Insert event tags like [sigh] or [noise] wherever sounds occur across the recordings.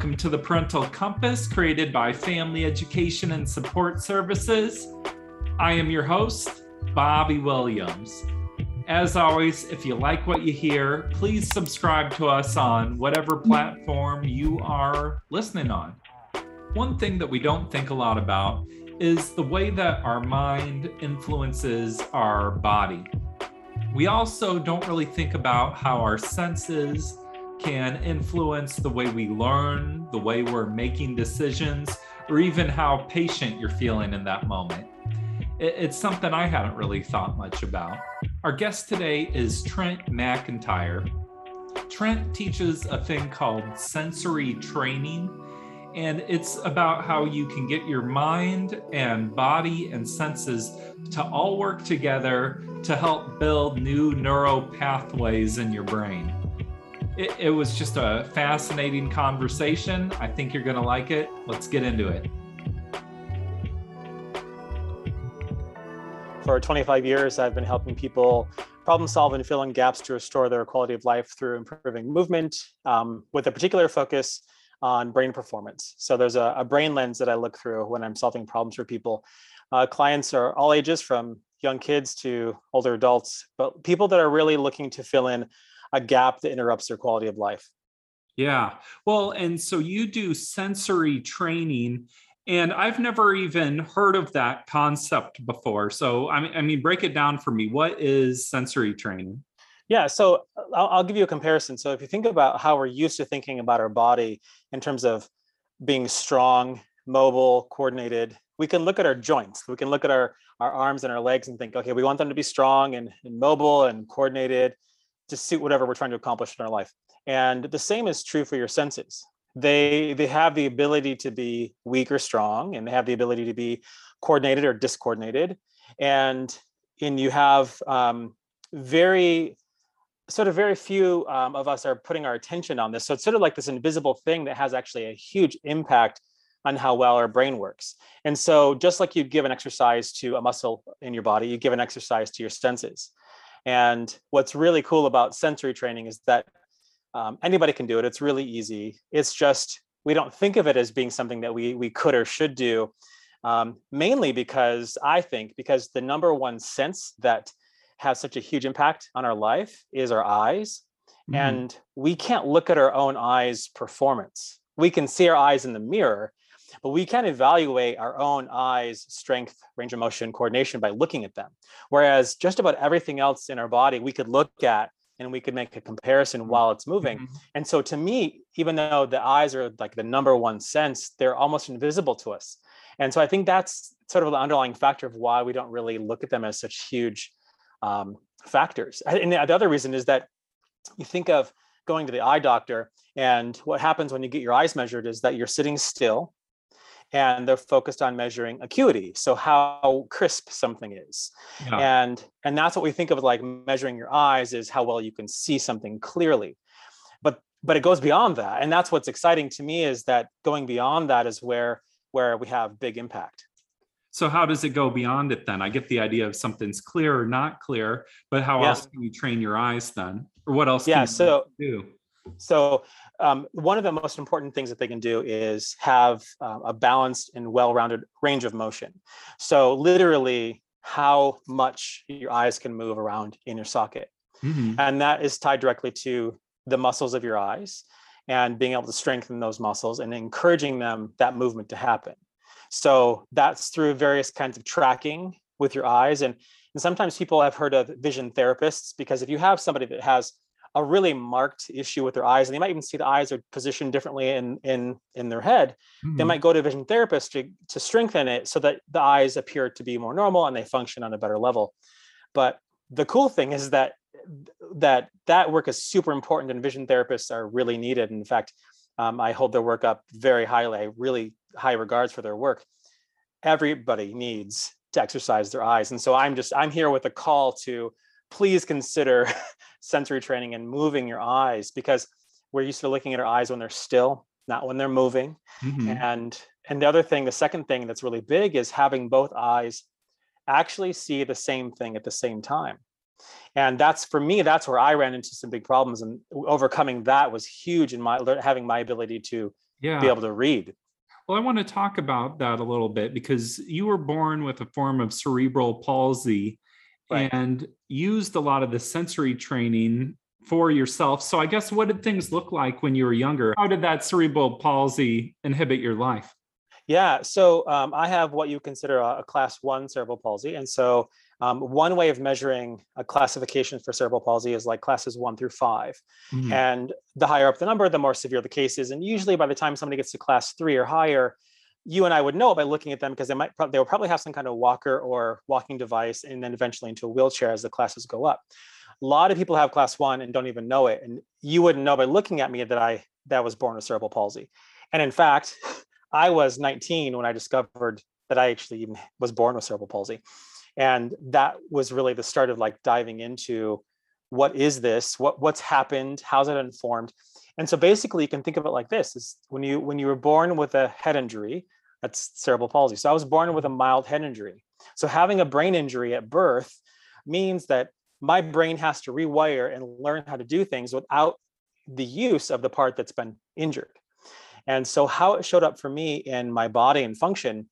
Welcome to the Parental Compass created by Family Education and Support Services. I am your host, Bobby Williams. As always, if you like what you hear, please subscribe to us on whatever platform you are listening on. One thing that we don't think a lot about is the way that our mind influences our body. We also don't really think about how our senses can influence the way we learn, the way we're making decisions, or even how patient you're feeling in that moment. It's something I hadn't really thought much about. Our guest today is Trent McEntire. Trent teaches a thing called sensory training, and it's about how you can get your mind and body and senses to all work together to help build new neural pathways in your brain it, it was just a fascinating conversation. I think you're going to like it. Let's get into it. For 25 years, I've been helping people problem solve and fill in gaps to restore their quality of life through improving movement um, with a particular focus on brain performance. So there's a, a, brain lens that I look through when I'm solving problems for people. Uh, clients are all ages from young kids to older adults, but people that are really looking to fill in a gap that interrupts their quality of life. Yeah. Well, and so you do sensory training and I've never even heard of that concept before. So I mean I mean break it down for me. What is sensory training? Yeah, so uh, I'll, I'll give you a comparison. So if you think about how we're used to thinking about our body in terms of being strong, mobile, coordinated, we can look at our joints. We can look at our our arms and our legs and think, okay, we want them to be strong and, and mobile and coordinated to suit whatever we're trying to accomplish in our life. And the same is true for your senses. They they have the ability to be weak or strong, and they have the ability to be coordinated or discoordinated. And and you have um, very sort of very few um, of us are putting our attention on this. So it's sort of like this invisible thing that has actually a huge impact on how well our brain works. And so just like you give an exercise to a muscle in your body, you give an exercise to your senses. And what's really cool about sensory training is that um, anybody can do it. It's really easy. It's just we don't think of it as being something that we we could or should do. Um, mainly because I think because the number one sense that has such a huge impact on our life is our eyes, mm-hmm. and we can't look at our own eyes' performance. We can see our eyes in the mirror, but we can evaluate our own eyes strength range of motion coordination by looking at them whereas just about everything else in our body we could look at and we could make a comparison mm-hmm. while it's moving mm-hmm. and so to me even though the eyes are like the number one sense they're almost invisible to us and so i think that's sort of the underlying factor of why we don't really look at them as such huge um, factors and the other reason is that you think of going to the eye doctor and what happens when you get your eyes measured is that you're sitting still and they're focused on measuring acuity so how crisp something is. Yeah. and and that's what we think of like measuring your eyes is how well you can see something clearly. But but it goes beyond that and that's what's exciting to me is that going beyond that is where where we have big impact. So how does it go beyond it then? I get the idea of something's clear or not clear but how yeah. else can you train your eyes then? Or what else yeah so do? so um, one of the most important things that they can do is have uh, a balanced and well-rounded range of motion. So literally how much your eyes can move around in your socket. Mm-hmm. And that is tied directly to the muscles of your eyes and being able to strengthen those muscles and encouraging them that movement to happen. So that's through various kinds of tracking with your eyes. And, and sometimes people have heard of vision therapists because if you have somebody that has a really marked issue with their eyes and they might even see the eyes are positioned differently in in in their head mm-hmm. they might go to a vision therapist to, to strengthen it so that the eyes appear to be more normal and they function on a better level but the cool thing is that that that work is super important and vision therapists are really needed in fact um, i hold their work up very highly i really high regards for their work everybody needs to exercise their eyes. And so I'm just I'm here with a call to please consider [laughs] sensory training and moving your eyes because we're used to looking at our eyes when they're still, not when they're moving. Mm-hmm. And and the other thing, the second thing that's really big is having both eyes actually see the same thing at the same time. And that's for me, that's where I ran into some big problems. And overcoming that was huge in my having my ability to yeah. be able to read. Well, I want to talk about that a little bit because you were born with a form of cerebral palsy right. and used a lot of the sensory training for yourself. So I guess what did things look like when you were younger? How did that cerebral palsy inhibit your life? Yeah, so um, I have what you consider a, a, class one cerebral palsy. And so um, one way of measuring a classification for cerebral palsy is like classes one through 5 mm-hmm. And the higher up the number, the more severe the case is. And usually by the time somebody gets to class three or higher, you and I would know by looking at them because they might they will probably have some kind of walker or walking device and then eventually into a wheelchair as the classes go up. A lot of people have class one and don't even know it. And you wouldn't know by looking at me that I that was born with cerebral palsy. And in fact, [laughs] I was 19 when I discovered that I actually even was born with cerebral palsy. And that was really the start of like diving into what is this? What what's happened? How's it informed? And so basically you can think of it like this is when you when you were born with a head injury, that's cerebral palsy. So I was born with a mild head injury. So having a brain injury at birth means that my brain has to rewire and learn how to do things without the use of the part that's been injured. And so, how it showed up for me in my body and function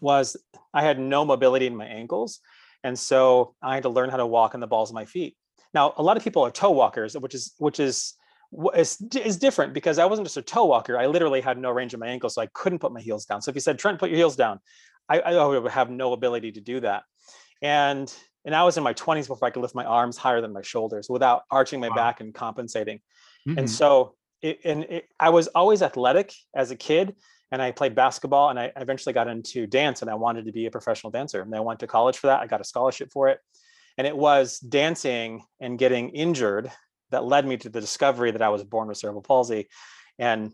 was I had no mobility in my ankles. And so I had to learn how to walk on the balls of my feet. Now, a lot of people are toe walkers, which is, which is, is, is different because I wasn't just a toe walker. I literally had no range of my ankles, so I couldn't put my heels down. So if you said, Trent, put your heels down, I, I would have no ability to do that. And and I was in my 20s before I could lift my arms higher than my shoulders without arching my wow. back and compensating. Mm-hmm. And so it, and it, I was always athletic as a kid, and I played basketball, and I eventually got into dance, and I wanted to be a professional dancer. And I went to college for that. I got a scholarship for it, and it was dancing and getting injured that led me to the discovery that I was born with cerebral palsy. And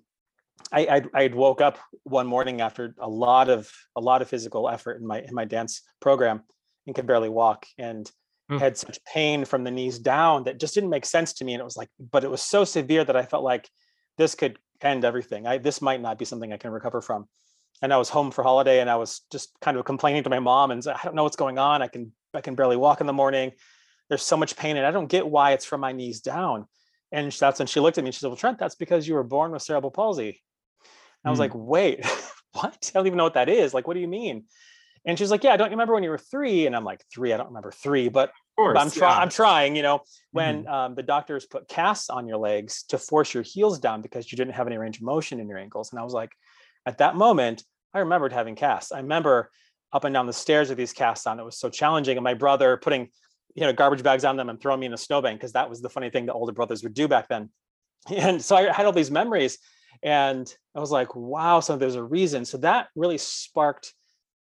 I I woke up one morning after a lot of a lot of physical effort in my in my dance program and could barely walk and mm. had such pain from the knees down that just didn't make sense to me. And it was like, but it was so severe that I felt like this could end everything. I this might not be something I can recover from. And I was home for holiday and I was just kind of complaining to my mom and said, I don't know what's going on. I can I can barely walk in the morning. There's so much pain and I don't get why it's from my knees down. And that's when she looked at me and she said, Well, Trent, that's because you were born with cerebral palsy. And I was mm. like, wait, [laughs] what? I don't even know what that is. Like, what do you mean? And she's like, Yeah, I don't remember when you were three. And I'm like, Three, I don't remember three, but, course, I'm trying, yeah. I'm trying, you know, when mm-hmm. um, the doctors put casts on your legs to force your heels down because you didn't have any range of motion in your ankles. And I was like, at that moment, I remembered having casts. I remember up and down the stairs with these casts on. It was so challenging. And my brother putting, you know, garbage bags on them and throwing me in a snowbank because that was the funny thing that older brothers would do back then. [laughs] And so I had all these memories and I was like, wow, so there's a reason. So that really sparked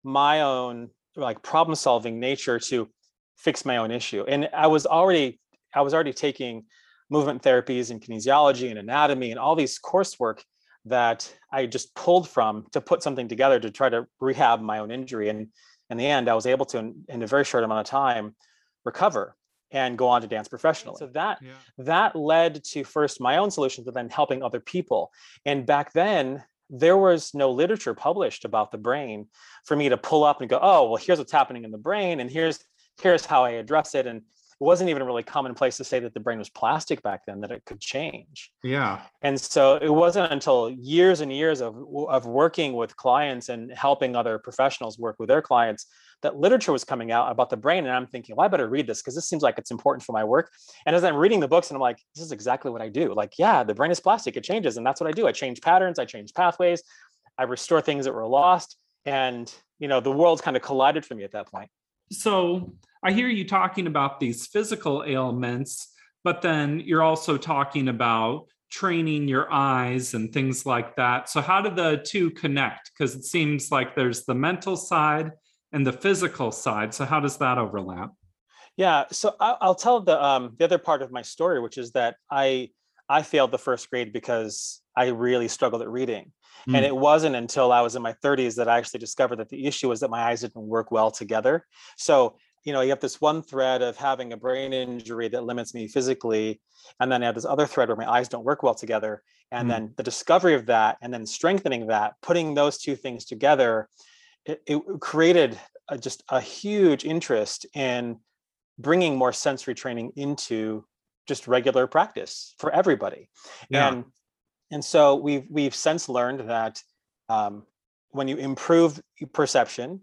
my own like problem solving nature to fix my own issue and i was already i was already taking movement therapies and kinesiology and anatomy and all these coursework that i just pulled from to put something together to try to rehab my own injury and in the end i was able to in, in a very short amount of time recover and go on to dance professionally. So that yeah. that led to first my own solutions, but then helping other people. And back then, there was no literature published about the brain for me to pull up and go, oh, well, here's what's happening in the brain, and here's here's how I address it. And it wasn't even really commonplace to say that the brain was plastic back then, that it could change. Yeah. And so it wasn't until years and years of of working with clients and helping other professionals work with their clients that literature was coming out about the brain. And I'm thinking, well, I better read this because this seems like it's important for my work. And as I'm reading the books, and I'm like, this is exactly what I do. Like, yeah, the brain is plastic, it changes. And that's what I do. I change patterns, I change pathways, I restore things that were lost. And, you know, the world kind of collided for me at that point. So I hear you talking about these physical ailments, but then you're also talking about training your eyes and things like that. So, how do the two connect? Because it seems like there's the mental side and the physical side. So how does that overlap? Yeah, so I'll tell the um, the other part of my story, which is that I I failed the first grade because I really struggled at reading. Mm. And it wasn't until I was in my 30s that I actually discovered that the issue was that my eyes didn't work well together. So, you know, you have this one thread of having a brain injury that limits me physically. And then I have this other thread where my eyes don't work well together. And Mm. then the discovery of that and then strengthening that, putting those two things together, it, it created a, just a huge interest in bringing more sensory training into just regular practice for everybody Yeah. and and so we've we've since learned that um, when you improve perception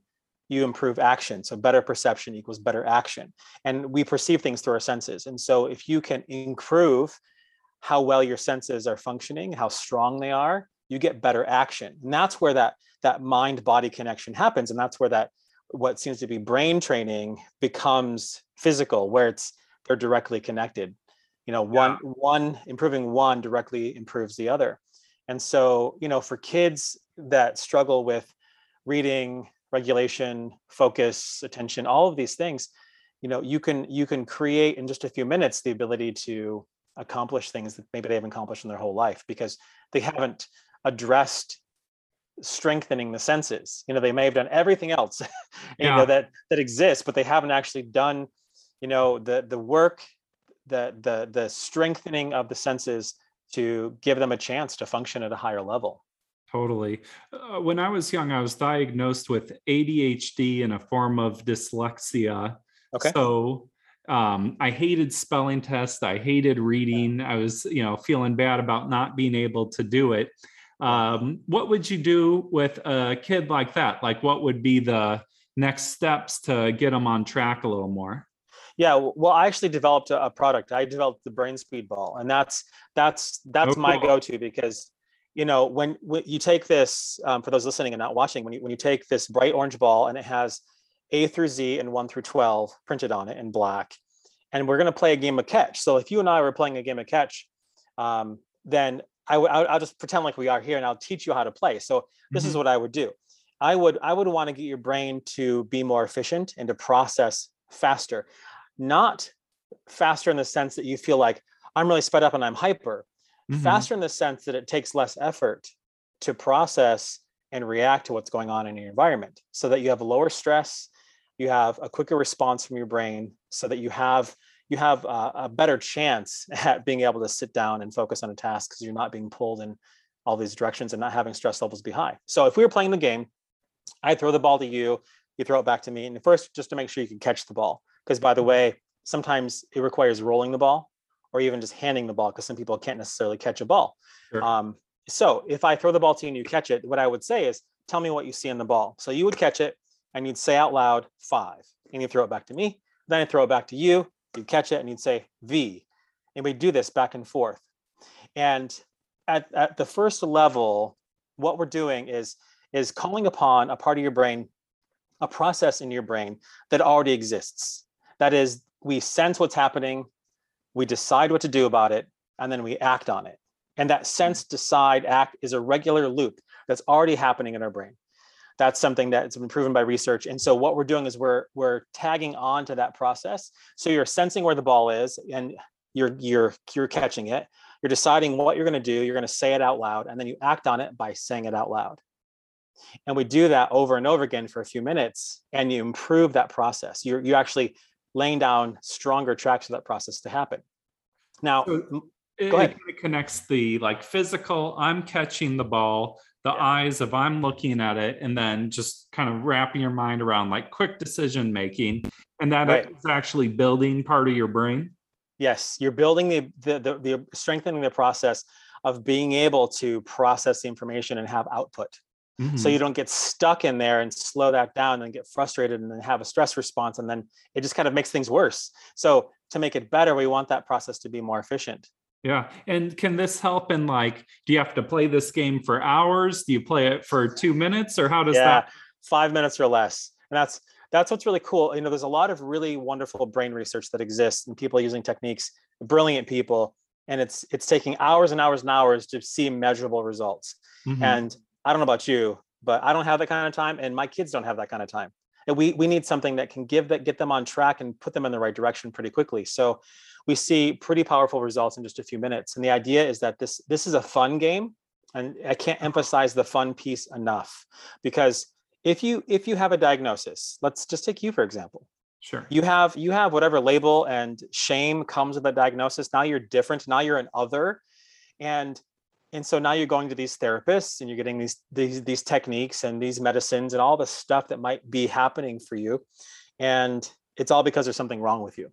you improve action. So better perception equals better action. And we perceive things through our senses. And so if you can improve how well your senses are functioning how strong they are you get better action. And that's where that that mind body connection happens. And that's where that what seems to be brain training becomes physical where it's they're directly connected. You know one one improving one directly improves the other. And so you know for kids that struggle with reading regulation focus attention all of these things you know you can you can create in just a few minutes the ability to accomplish things that maybe they haven't accomplished in their whole life because they haven't addressed strengthening the senses you know they may have done everything else [laughs] you Yeah. know that that exists but they haven't actually done you know the the work the the the strengthening of the senses to give them a chance to function at a higher level Totally. Uh, when I was young, I was diagnosed with ADHD and a form of dyslexia. okay So um, I hated spelling tests. I hated reading. I was, you know, feeling bad about not being able to do it. Um, what would you do with a kid like that? Like, what would be the next steps to get them on track a little more? yeah well i actually developed a, product i developed the brain speed ball and that's that's that's Oh, my cool. go-to because you know when, when you take this um, for those listening and not watching when you when you take this bright orange ball and it has a through z and 1 through 12 printed on it in black and we're going to play a game of catch. So if you and i were playing a game of catch um, then I w- I'll, just pretend like we are here and i'll teach you how to play. So this is Mhm. what i would do. I would i would want to get your brain to be more efficient and to process faster. Not faster in the sense that you feel like i'm really sped up and i'm hyper Mhm. faster in the sense that it takes less effort to process and react to what's going on in your environment so that you have lower stress you have a quicker response from your brain so that you have you have a, a better chance [laughs] at being able to sit down and focus on a task because you're not being pulled in all these directions and not having stress levels be high. So if we were playing the game i throw the ball to you you throw it back to me and first just to make sure you can catch the ball. Because by the way sometimes it requires rolling the ball or even just handing the ball because some people can't necessarily catch a ball Sure. um, so if I throw the ball to you and you catch it, what I would say is, tell me what you see in the ball. So you would catch it and you'd say out loud, five, and you throw it back to me. Then I throw it back to you, you'd catch it and you'd say V. And we do this back and forth. And at, at the first level, what we're doing is, is calling upon a part of your brain, a process in your brain that already exists. That is, we sense what's happening, we decide what to do about it, and then we act on it. And that hmm. sense, decide, act is a regular loop that's already happening in our brain. That's something that's been proven by research. And so what we're doing is we're we're tagging on to that process. So you're sensing where the ball is and you're you're you're catching it. You're deciding what you're going to do. You're going to say it out loud, and then you act on it by saying it out loud. And we do that over and over again for a few minutes, and you improve that process. You're you actually laying down stronger tracks for that process to happen. Now, So- it, Go ahead. it connects the like physical i'm catching the ball the Yeah. eyes of i'm looking at it and then just kind of wrapping your mind around like quick decision making and that Right. is actually building part of your brain Yes, you're building the, the the the strengthening the process of being able to process the information and have output. So Mhm. you don't get stuck in there and slow that down and get frustrated and then have a stress response and then it just kind of makes things worse. So to make it better, we want that process to be more efficient. yeah and can this help in like do you have to play this game for hours do you play it for two minutes or how does yeah, that five minutes or less. And that's that's what's really cool. You know, there's a lot of really wonderful brain research that exists and people using techniques, brilliant people, and it's it's taking hours and hours and hours to see measurable results. Mhm. And I don't know about you, but I don't have that kind of time, and my kids don't have that kind of time. And we we need something that can give that get them on track and put them in the right direction pretty quickly. So we see pretty powerful results in just a few minutes. And the idea is that this this is a fun game, and I can't emphasize the fun piece enough because if you if you have a diagnosis, let's just take you for example. Sure. You have you have whatever label and shame comes with the diagnosis. Now you're different. Now you're an other, and and so now you're going to these therapists and you're getting these these these techniques and these medicines and all the stuff that might be happening for you, and it's all because there's something wrong with you.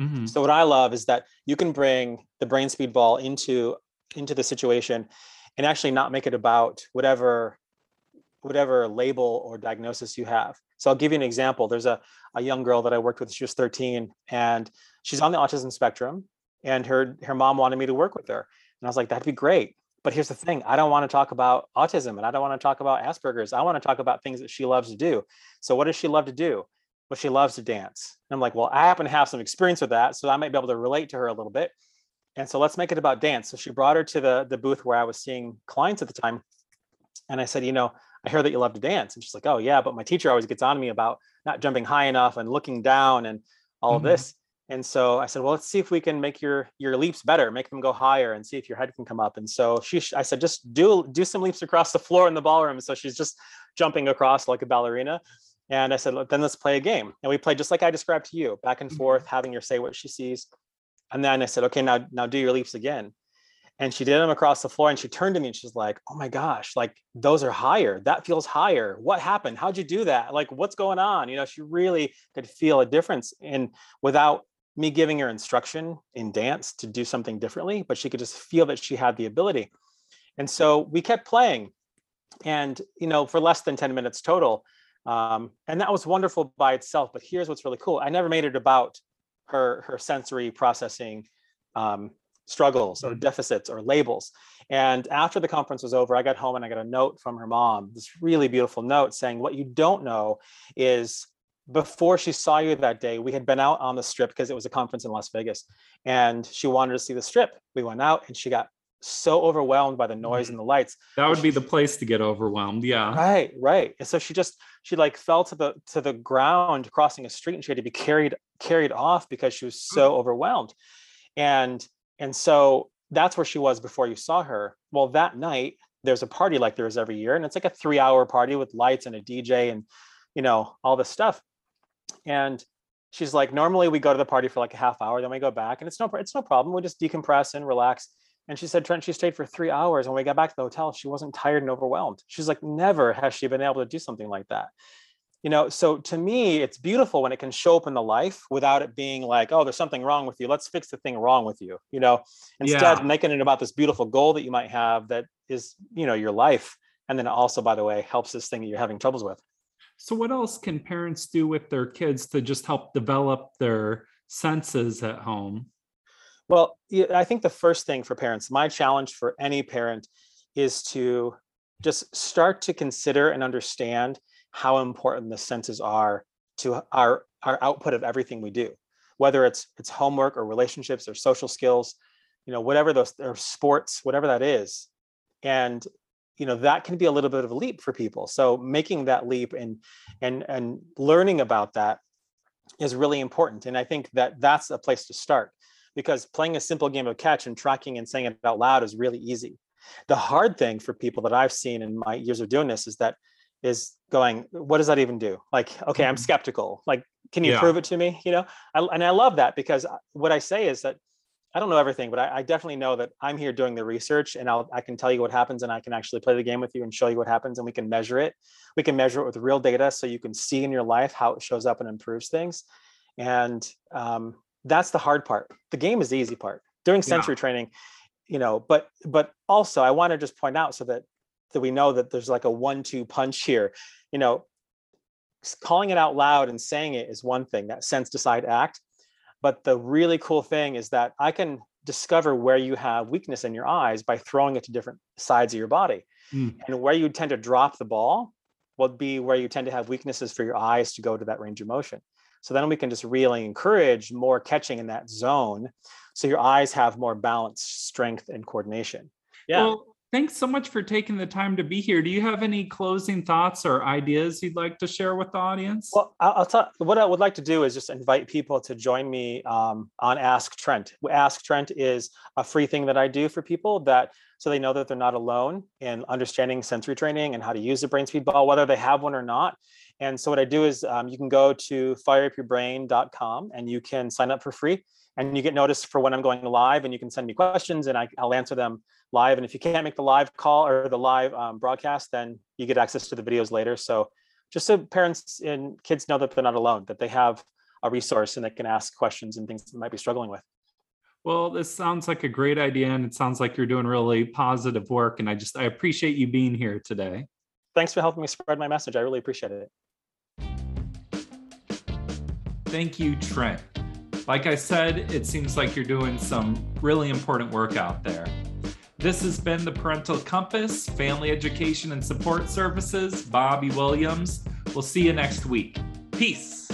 Mm-hmm. So what I love is that you can bring the brain speed ball into into the situation and actually not make it about whatever whatever label or diagnosis you have. So I'll give you an example. There's a, a young girl that I worked with. She was 13 and she's on the autism spectrum and her her mom wanted me to work with her. And I was like, that'd be great. But here's the thing, I don't want to talk about autism and I don't want to talk about Asperger's. I want to talk about things that she loves to do. So what does she love to do? Well, she loves to dance. And I'm like, well, I happen to have some experience with that. So I might be able to relate to her a little bit. And so let's make it about dance. So she brought her to the, the booth where I was seeing clients at the time. And I said, you know, I hear that you love to dance. And she's like, oh, yeah, but my teacher always gets on me about not jumping high enough and looking down and all mm-hmm. of this. And so I said, well, let's see if we can make your your leaps better, make them go higher, and see if your head can come up. And so she, I said, just do do some leaps across the floor in the ballroom. So she's just jumping across like a ballerina. And I said, then let's play a game. And we played just like I described to you, back and mm-hmm. forth, having her say what she sees. And then I said, okay, now now do your leaps again and she did them across the floor and she turned to me and she's like oh my gosh like those are higher that feels higher what happened how'd you do that like what's going on you know she really could feel a difference in without me giving her instruction in dance to do something differently but she could just feel that she had the ability and so we kept playing and you know for less than 10 minutes total um, and that was wonderful by itself but here's what's really cool i never made it about her her sensory processing um, struggles or deficits or labels. And after the conference was over, I got home and I got a note from her mom, this really beautiful note saying, What you don't know is before she saw you that day, we had been out on the strip because it was a conference in Las Vegas and she wanted to see the strip. We went out and she got so overwhelmed by the noise mm-hmm. and the lights. That would be the place to get overwhelmed. Yeah. Right, right. And so she just she like fell to the to the ground crossing a street and she had to be carried carried off because she was so overwhelmed. And and so that's where she was before you saw her. Well, that night there's a party like there is every year, and it's like a three hour party with lights and a DJ and you know all this stuff. And she's like, normally we go to the party for like a half hour, then we go back, and it's no it's no problem. We just decompress and relax. And she said, Trent, she stayed for three hours. When we got back to the hotel, she wasn't tired and overwhelmed. She's like, never has she been able to do something like that you know so to me it's beautiful when it can show up in the life without it being like oh there's something wrong with you let's fix the thing wrong with you you know instead yeah. making it about this beautiful goal that you might have that is you know your life and then also by the way helps this thing that you're having troubles with so what else can parents do with their kids to just help develop their senses at home? Well i think the first thing for parents my challenge for any parent is to just start to consider and understand how important the senses are to our our output of everything we do. Whether it's it's homework or relationships or social skills you know whatever those or sports whatever that is. And you know that can be a little bit of a leap for people. So making that leap and and and learning about that is really important. And i think that that's a place to start because playing a simple game of catch and tracking and saying it out loud is really easy. The hard thing for people that i've seen in my years of doing this is that is going what does that even do? Like okay i'm mm-hmm. skeptical. Like can you yeah. prove it to me? You know? I, and i love that because what i say is that i don't know everything but I, I, definitely know that i'm here doing the research and i'll i can tell you what happens and i can actually play the game with you and show you what happens and we can measure it we can measure it with real data so you can see in your life how it shows up and improves things and um, that's the hard part the game is the easy part during sensory yeah. training you know but but also i want to just point out so that that we know that there's like a one-two punch here. You know, calling it out loud and saying it is one thing, that sense, decide, act. But the really cool thing is that I can discover where you have weakness in your eyes by throwing it to different sides of your body. Mm. And where you tend to drop the ball will be where you tend to have weaknesses for your eyes to go to that range of motion. So then we can just really encourage more catching in that zone. So your eyes have more balance, strength, and coordination. Yeah. Well, thanks so much for taking the time to be here. Do you have any closing thoughts or ideas you'd like to share with the audience? Well, I'll, tell what I would like to do is just invite people to join me um, on Ask Trent. Ask Trent is a free thing that I do for people that so they know that they're not alone in understanding sensory training and how to use the brain speed ball, whether they have one or not. And so what I do is um, you can go to fireupyourbrain.com and you can sign up for free and you get notice for when I'm going live and you can send me questions and I, will answer them live. And if you can't make the live call or the live um, broadcast, then you get access to the videos later. So just so parents and kids know that they're not alone, that they have a resource and they can ask questions and things they might be struggling with. Well, this sounds like a great idea and it sounds like you're doing really positive work. And I just, I appreciate you being here today. Thanks for helping me spread my message. I really appreciate it. Thank you, Trent. Like I said, it seems like you're doing some really important work out there. This has been the Parental Compass, Family Education and Support Services, Bobby Williams. We'll see you next week. Peace.